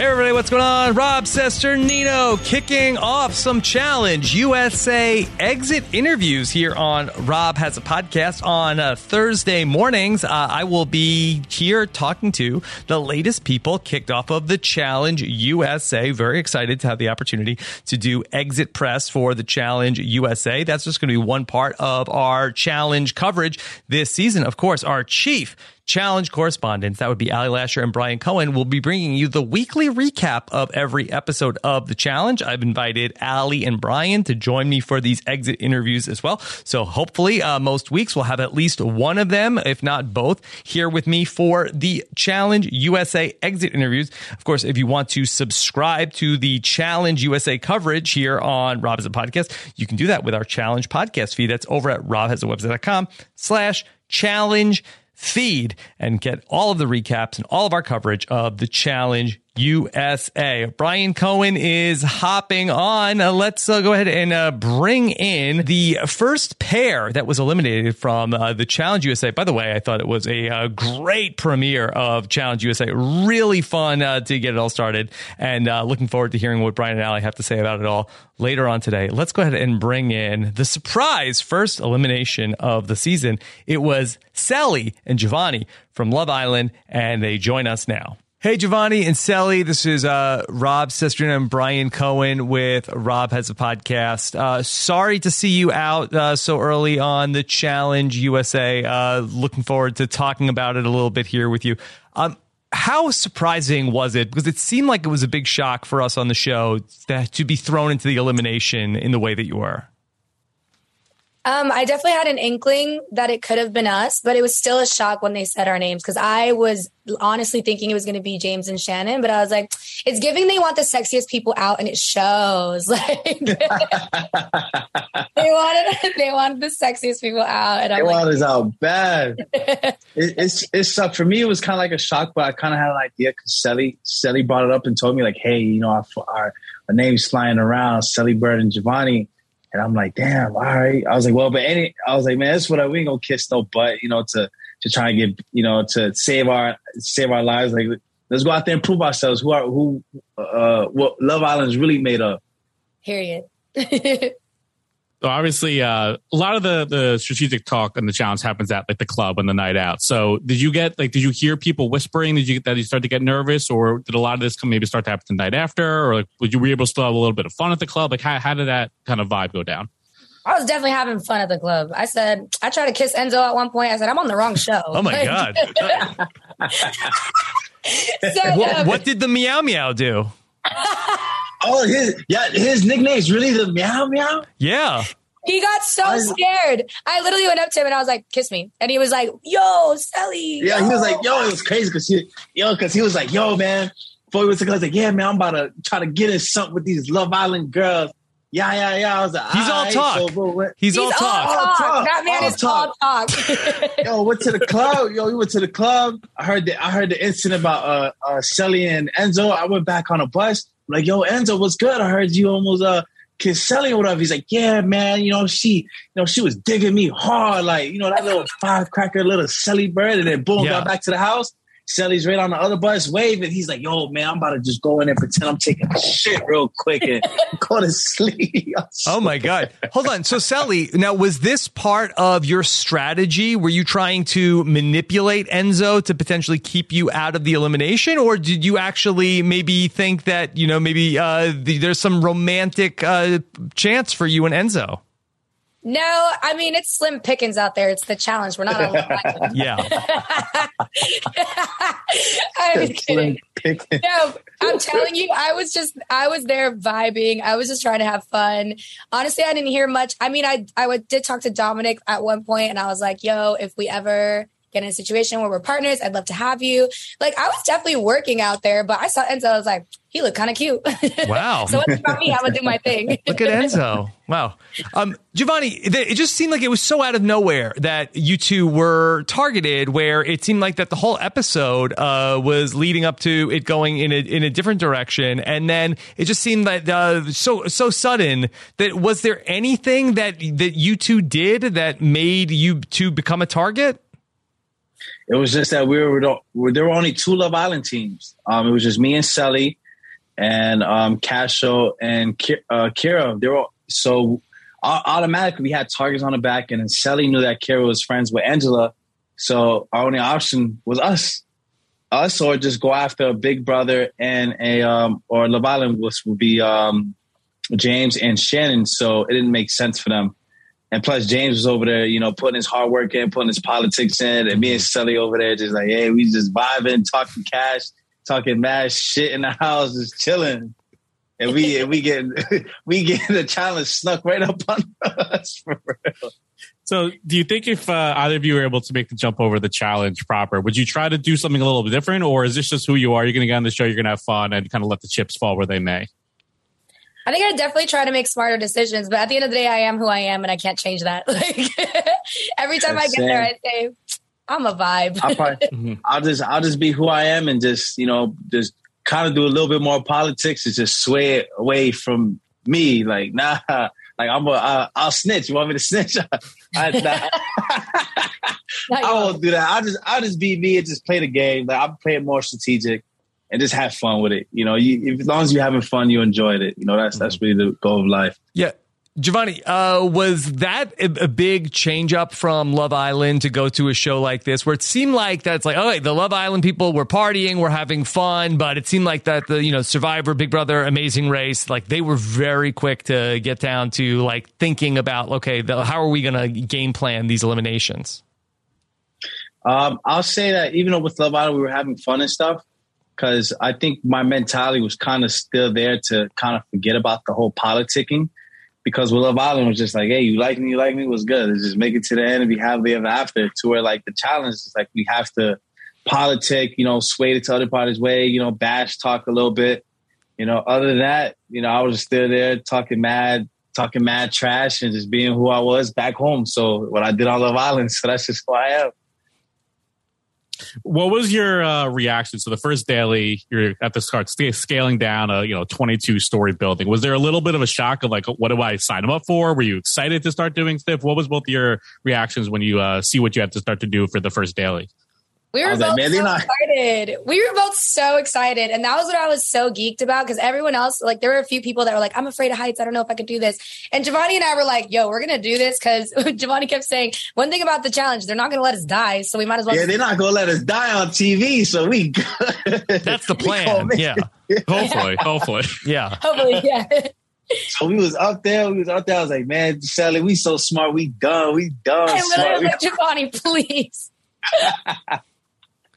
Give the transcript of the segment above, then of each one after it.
Hey everybody, what's going on? Rob Cesternino kicking off some Challenge USA exit interviews here on Rob Has a Podcast on uh, Thursday mornings. Uh, I will be here talking to the latest people kicked off of the Challenge USA. Very excited to have the opportunity to do exit press for the Challenge USA. That's just going to be one part of our challenge coverage this season. Of course, our chief challenge correspondents, that would be Ali Lasher and Brian Cohen, will be bringing you the weekly recap of every episode of the challenge. I've invited Ali and Brian to join me for these exit interviews as well. So hopefully, uh, most weeks we'll have at least one of them, if not both, here with me for the Challenge USA exit interviews. Of course, if you want to subscribe to the Challenge USA coverage here on Rob Has a Podcast, you can do that with our Challenge podcast feed. That's over at robhasawebsite.com slash challenge feed and get all of the recaps and all of our coverage of the challenge USA. Brian Cohen is hopping on. Uh, let's uh, go ahead and uh, bring in the first pair that was eliminated from uh, the Challenge USA. By the way, I thought it was a, uh, great premiere of Challenge USA. Really fun uh, to get it all started, and looking forward to hearing what Brian and Ali have to say about it all later on today. Let's go ahead and bring in the surprise first elimination of the season. It was Sally and Giovanni from Love Island, and they join us now. Hey, Giovanni and Cely. This is uh, Rob Cesternino and Brian Cohen with Rob Has a Podcast. Uh, sorry to see you out uh, so early on the Challenge USA. Uh, looking forward to talking about it a little bit here with you. Um, how surprising was it? Because it seemed like it was a big shock for us on the show that, to be thrown into the elimination in the way that you were. Um, I definitely had an inkling that it could have been us, but it was still a shock when they said our names because I was honestly thinking it was going to be James and Shannon, but I was like, it's giving they want the sexiest people out, and it shows. Like they wanted, they wanted the sexiest people out, and I'm they like, wanted us out bad. it, it's it sucked for me. It was kind of like a shock, but I kind of had an idea because Cely Cely brought it up and told me like, hey, you know, our our, our names flying around, Cely Bird and Giovanni and I'm like, damn, all right. I was like, well, but any, I was like, man, that's what I, we ain't gonna kiss no butt, you know, to, to try and get, you know, to save our, save our lives. Like, let's go out there and prove ourselves who are, who, uh, what Love Island's really made of. Period. So obviously, uh, a lot of the the strategic talk and the challenge happens at like the club and the night out. So did you get like did you hear people whispering? Did you get that you start to get nervous, or did a lot of this come maybe start to happen the night after, or like would you were able to still have a little bit of fun at the club? Like how how did that kind of vibe go down? I was definitely having fun at the club. I said I tried to kiss Enzo at one point. I said I'm on the wrong show. Oh my god! so, what, um, what did the meow meow do? Oh, his yeah, his nickname is really the meow meow. Yeah. He got so I, scared. I literally went up to him and I was like, "Kiss me," and he was like, "Yo, Cely." Yeah, yo. he was like, "Yo," it was crazy because he, yo, because he was like, "Yo, man." Before he was like, "Yeah, man, I'm about to try to get in something with these Love Island girls." Yeah, yeah, yeah. I was like, he's all, all talk. So, bro, he's, he's, all, talk. all talk. That man all is talk. all talk. yo, went to the club. Yo, we went to the club. I heard the I heard the incident about uh, uh Cely and Enzo. I went back on a bus. Like, yo, Enzo, what's good? I heard you almost uh kissed Cely or whatever. He's like, yeah, man, you know, she, you know, she was digging me hard, like, you know, that little firecracker, little Cely bird, and then boom, yeah. got back to the house. Cely's right on the other bus waving. He's like, yo, man, I'm about to just go in and pretend I'm taking shit real quick and go to sleep. oh my God. Hold on. So Sally, now was this part of your strategy? Were you trying to manipulate Enzo to potentially keep you out of the elimination? Or did you actually maybe think that, you know, maybe uh, the, there's some romantic uh, chance for you and Enzo? No, I mean it's slim pickings out there. It's the challenge. We're not on. yeah. I was kidding. no, I'm telling you, I was just, I was there vibing. I was just trying to have fun. Honestly, I didn't hear much. I mean, I, I would, did talk to Dominic at one point and I was like, yo, if we ever get in a situation where we're partners, I'd love to have you. Like, I was definitely working out there, but I saw Enzo, I was like, he looked kind of cute. Wow. so it's about me? I'm gonna do my thing. Look at Enzo. Wow. Um, Giovanni, it just seemed like it was so out of nowhere that you two were targeted, where it seemed like that the whole episode uh, was leading up to it going in a, in a different direction. And then it just seemed that uh, so, so sudden that was there anything that, that you two did that made you two become a target? It was just that we were, there were only two Love Island teams. Um, it was just me and Sally and um, Cashel and uh, Kyra. They were so automatically we had targets on the back, and then Sally knew that Kyra was friends with Angela, so our only option was us, us or just go after a Big Brother and a um, or Love Island was would be um, James and Shannon. So it didn't make sense for them. And plus, James was over there, you know, putting his hard work in, putting his politics in, and me and Sally over there just like, hey, we just vibing, talking cash talking mad shit in the house, just chilling. And we and we get we get the challenge snuck right up on us for real. So, do you think if uh, either of you were able to make the jump over the challenge proper, would you try to do something a little bit different, or is this just who you are? You're going to get on the show, you're going to have fun, and kind of let the chips fall where they may. I think I definitely try to make smarter decisions, but at the end of the day, I am who I am, and I can't change that. Like every time That's I get same. there, I say, I'm a vibe. I'll, probably, mm-hmm. I'll just I'll just be who I am and just you know just kind of do a little bit more politics and just sway it away from me. Like nah, like I'm a uh, I'll snitch. You want me to snitch? I, nah. I won't do that. I'll just I'll just be me and just play the game. Like I'll play it more strategic and just have fun with it. You know, you, if, as long as you're having fun, you enjoyed it. You know, that's that's mm-hmm. really the goal of life. Yeah. Giovanni, uh, was that a, big change up from Love Island to go to a show like this, where it seemed like that's like, oh, the Love Island people were partying, we're having fun, but it seemed like that the you know Survivor, Big Brother, Amazing Race, like they were very quick to get down to like thinking about, okay, the, how are we going to game plan these eliminations? Um, I'll say that even though with Love Island we were having fun and stuff, because I think my mentality was kind of still there to kind of forget about the whole politicking because with Love Island was just like, hey, you like me, you like me, was good. It's just make it to the end and be happily ever after. To where like the challenge is like we have to politic, you know, sway to other party's way, you know, bash talk a little bit. You know, other than that, you know, I was still there talking mad, talking mad trash and just being who I was back home. So what I did on Love Island, so that's just who I am. What was your uh, reaction? So the first daily, you're at the start scaling down a you know 22 story building. Was there a little bit of a shock of like, what do I sign up for? Were you excited to start doing stuff? What was both your reactions when you uh, see what you had to start to do for the first daily? We were both like, so excited. We were both so excited. And that was what I was so geeked about because everyone else, like, there were a few people that were like, I'm afraid of heights. I don't know if I could do this. And Giovanni and I were like, yo, we're going to do this because Giovanni kept saying, one thing about the challenge, they're not going to let us die. So we might as well. Yeah, they're not going to let us die on TV. So we. That's the plan. Yeah. hopefully. Hopefully. Yeah. Hopefully. Yeah. So we was up there. We was up there. I was like, man, Sally, we so smart. We done. We done. I literally like, Giovanni, please.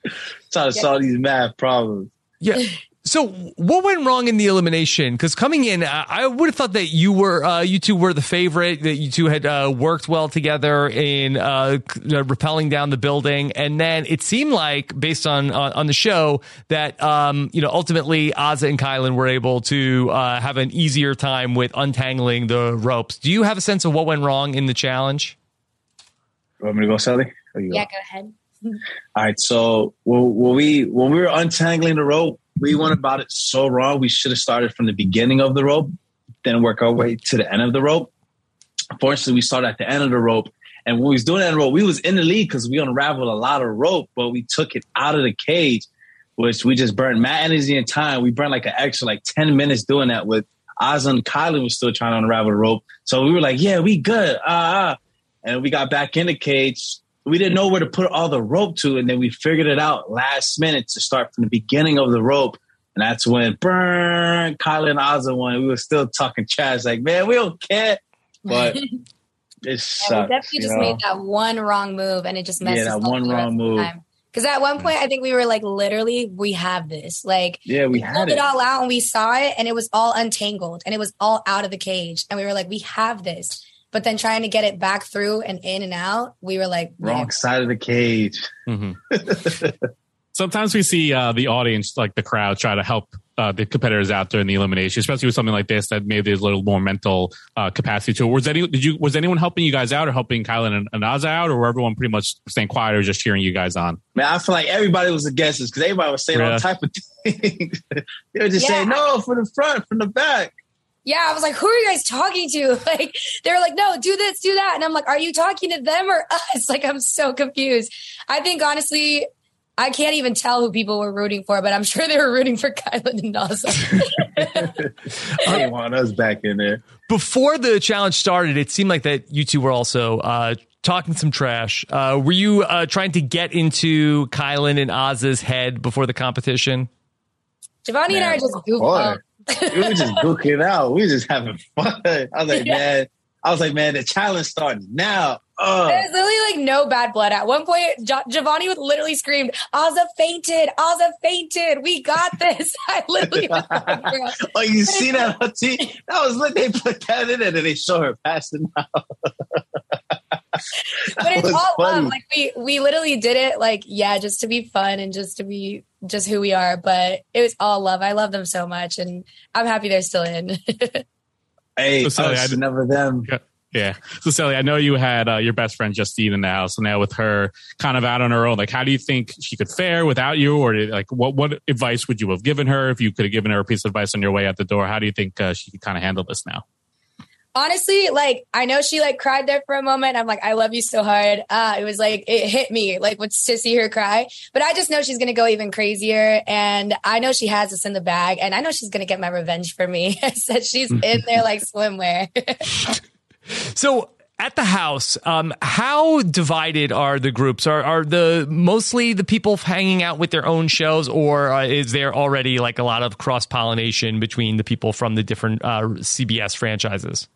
trying to yeah. solve these math problems. Yeah. So what went wrong in the elimination? Because coming in, I would have thought that you were, uh, you two were the favorite. That you two had uh, worked well together in uh, repelling down the building, and then it seemed like, based on on the show, that um, you know ultimately Azah and Kyland were able to uh, have an easier time with untangling the ropes. Do you have a sense of what went wrong in the challenge? You want me to go, Sally? Yeah, go ahead. All right. So when we when we were untangling the rope, we went about it so wrong. We should have started from the beginning of the rope, then work our way to the end of the rope. Unfortunately, we started at the end of the rope. And when we was doing that rope, we was in the lead because we unraveled a lot of rope, but we took it out of the cage, which we just burned mad energy and time. We burned like an extra like 10 minutes doing that with Oz and Kylie was still trying to unravel the rope. So we were like, yeah, we good. Ah, uh, and we got back in the cage, we didn't know where to put all the rope to, and then we figured it out last minute to start from the beginning of the rope. And that's when burn Kylie and Azah won. We were still talking trash, like, man, we don't care. But it sucks. Yeah, we definitely just know? made that one wrong move and it just messed Yeah, that one wrong move. Because at one point, I think we were like, literally, we have this. Like, Yeah, we we had pulled it. it all out and we saw it, and it was all untangled and it was all out of the cage. And we were like, we have this. But then trying to get it back through and in and out, we were like, yeah. Wrong side of the cage. Mhm. Sometimes we see uh, the audience, like the crowd, try to help uh, the competitors out during the elimination, especially with something like this that maybe there's a little more mental uh, capacity to. it. Was any did you was anyone helping you guys out or helping Kyland and, and Oz out, or were everyone pretty much staying quiet or just cheering you guys on? Man, I feel like everybody was against us because everybody was saying Yeah. all type of things. they were just Yeah. saying, no, from the front, from the back. Yeah, I was like, who are you guys talking to? Like, they were like, no, do this, do that. And I'm like, are you talking to them or us? Like, I'm so confused. I think honestly, I can't even tell who people were rooting for, but I'm sure they were rooting for Kyland and Naza. They didn't want us back in there. Before the challenge started, it seemed like that you two were also uh, talking some trash. Uh, were you uh, trying to get into Kyland and Oz's head before the competition? Giovanni and I are just goofed boy. off. We were just gooking out. We were just having fun. I was like, Yeah. man, I was like, man, the challenge starts now. Oh, There's literally like no bad blood. At one point, jo- Giovanni would literally screamed, Azah fainted, Azah fainted. We got this. I literally was like, bro. oh, you see that on TV? That was lit. They put that in there and they show her passing out. but it's all funny. love. Like we we literally did it like yeah, just to be fun and just to be just who we are. But it was all love. I love them so much, and I'm happy they're still in. Hey, So sorry, us, I- never them. Yeah. So Sally, I know you had uh, your best friend Justine in the house, and now with her kind of out on her own, like how do you think she could fare without you, or like what what advice would you have given her if you could have given her a piece of advice on your way out the door? How do you think uh, she could kind of handle this now? Honestly, like I know she like cried there for a moment. I'm like, I love you so hard. Uh, it was like it hit me like with to see her cry. But I just know she's gonna go even crazier, and I know she has this in the bag, and I know she's gonna get my revenge for me. Said she's in there like swimwear. So at the house, um, how divided are the groups? Are are the mostly the people hanging out with their own shows, or uh, is there already like a lot of cross pollination between the people from the different uh, CBS franchises?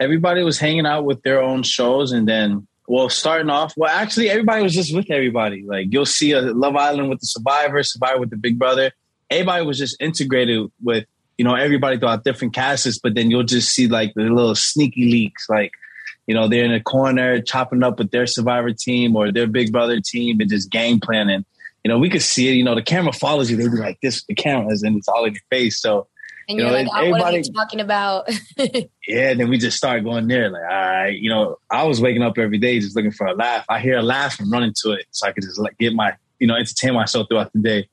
Everybody was hanging out with their own shows, and then, well, starting off, well, actually, everybody was just with everybody. Like you'll see a Love Island with the Survivor, Survivor with the Big Brother. Everybody was just integrated with you know everybody throughout different casts, but then you'll just see like the little sneaky leaks, like. You know, they're in a corner chopping up with their survivor team or their big brother team and just game planning. You know, we could see it. You know, the camera follows you. They'd be like this, the cameras, and it's all in your face. So, And You know, like, oh, what are you everybody- talking about? yeah, and then we just start going there. Like, all right, you know, I was waking up every day just looking for a laugh. I hear a laugh and running to it so I could just like get my, you know, entertain myself throughout the day.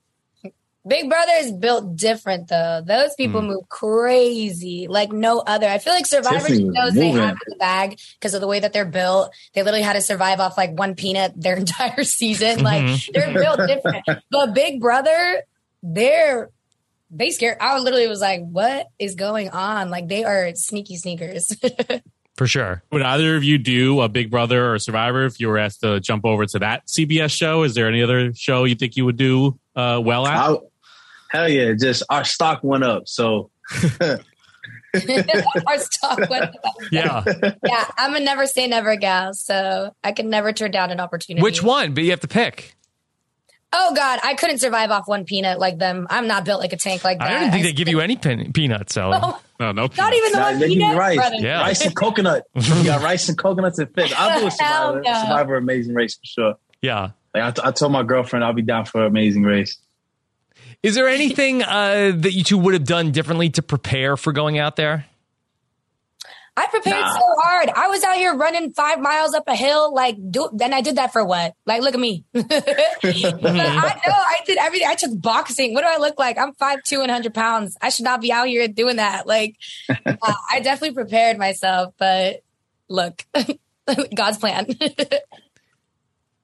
Big Brother is built different though. Those people hmm. move crazy like no other. I feel like Survivor Tiffany was knows they moving. have the bag because of the way that they're built. They literally had to survive off like one peanut their entire season. Mm-hmm. Like they're built different. But Big Brother, they're they scared. I literally was like, "What is going on?" Like they are sneaky sneakers. For sure. Would either of you do a Big Brother or Survivor if you were asked to jump over to that CBS show? Is there any other show you think you would do uh, well at? I, hell yeah, just our stock went up. So Our stock went up. Yeah. Yeah, I'm a never say never gal, so I can never turn down an opportunity. Which one? But you have to pick. Oh God, I couldn't survive off one peanut like them. I'm not built like a tank like that. I don't think I- they give you any pin- peanuts, Sally. Oh, no, no. not even the nah, one they give you peanut. rice, brother. Yeah. rice and coconut. you got rice and coconuts and fish. I'll do a Hell Survivor, no. Survivor Amazing Race for sure. Yeah. Like I, t- I told my girlfriend I'll be down for an Amazing Race. Is there anything uh, that you two would have done differently to prepare for going out there? I prepared Nah. so hard. I was out here running five miles up a hill. Like, do, then I did that for what? Like, look at me. I know I did everything. I took boxing. What do I look like? I'm five two and 100 pounds. I should not be out here doing that. Like, uh, I definitely prepared myself, but look, God's plan.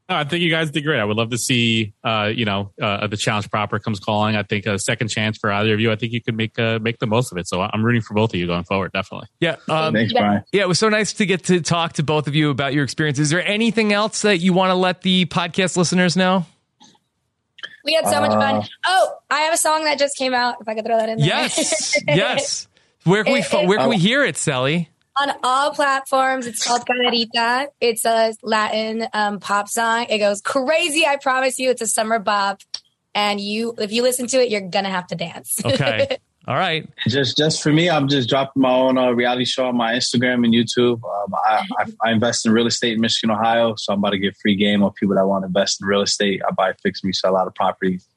No, I think you guys did great. I would love to see, uh, you know, uh, the challenge proper comes calling. I think a second chance for either of you. I think you could make uh, make the most of it. So I'm rooting for both of you going forward. Definitely. Yeah. Um, Thanks. Brian. yeah, it was so nice to get to talk to both of you about your experience. Is there anything else that you want to let the podcast listeners know? we had so much fun. Uh, Oh, I have a song that just came out. If I could throw that in there. Yes. yes. Where can we fo- where can we hear it, Sally? On all platforms. It's called Caderita. It's a Latin um, pop song. It goes crazy. I promise you, it's a summer bop. And you, if you listen to it, you're gonna have to dance. Okay. All right. Just just for me, I'm just dropping my own uh, reality show on my Instagram and YouTube. Um, I, I, I, invest in real estate in Michigan, Ohio, so I'm about to get free game on people that want to invest in real estate. I buy, fix, me, sell a lot of properties.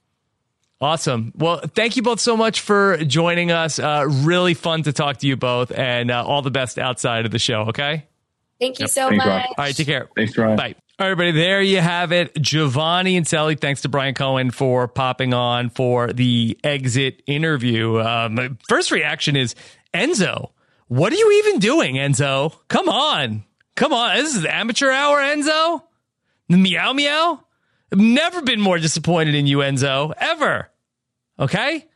Awesome. Well, thank you both so much for joining us. Uh, really fun to talk to you both, and uh, all the best outside of the show. Okay. Thank you yep. so Thanks, much. All right. Take care. Thanks, Ryan. Bye. All right, everybody. There you have it. Giovanni and Sally. Thanks to Brian Cohen for popping on for the exit interview. Um, first reaction is Enzo. What are you even doing, Enzo? Come on. Come on. This is amateur hour, Enzo. The Meow meow. I've never been more disappointed in you, Enzo, ever. Okay?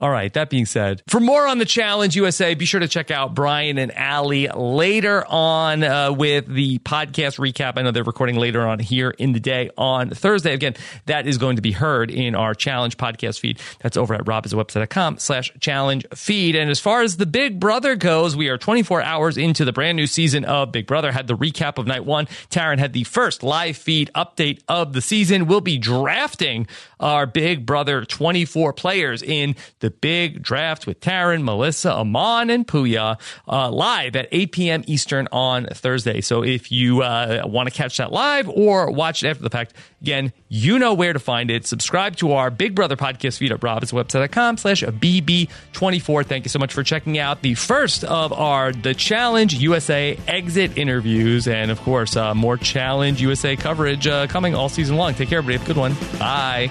All right. That being said, for more on the Challenge USA, be sure to check out Brian and Allie later on uh, with the podcast recap. I know they're recording later on here in the day on Thursday. Again, that is going to be heard in our Challenge podcast feed. That's over at robhasawebsite.com slash challenge feed. And as far as the Big Brother goes, we are 24 hours into the brand new season of Big Brother. Had the recap of night one. Taran had the first live feed update of the season. We'll be drafting our Big Brother 24 players in the big draft with Taran, Melissa, Amon, and Puya uh, live at 8 p.m. Eastern on Thursday. So if you uh, want to catch that live or watch it after the fact, again, you know where to find it. Subscribe to our Big Brother podcast feed at robhasawebsite.com slash BB24. Thank you so much for checking out the first of our The Challenge USA exit interviews. And of course, uh, more Challenge USA coverage uh, coming all season long. Take care, everybody. Have a good one. Bye.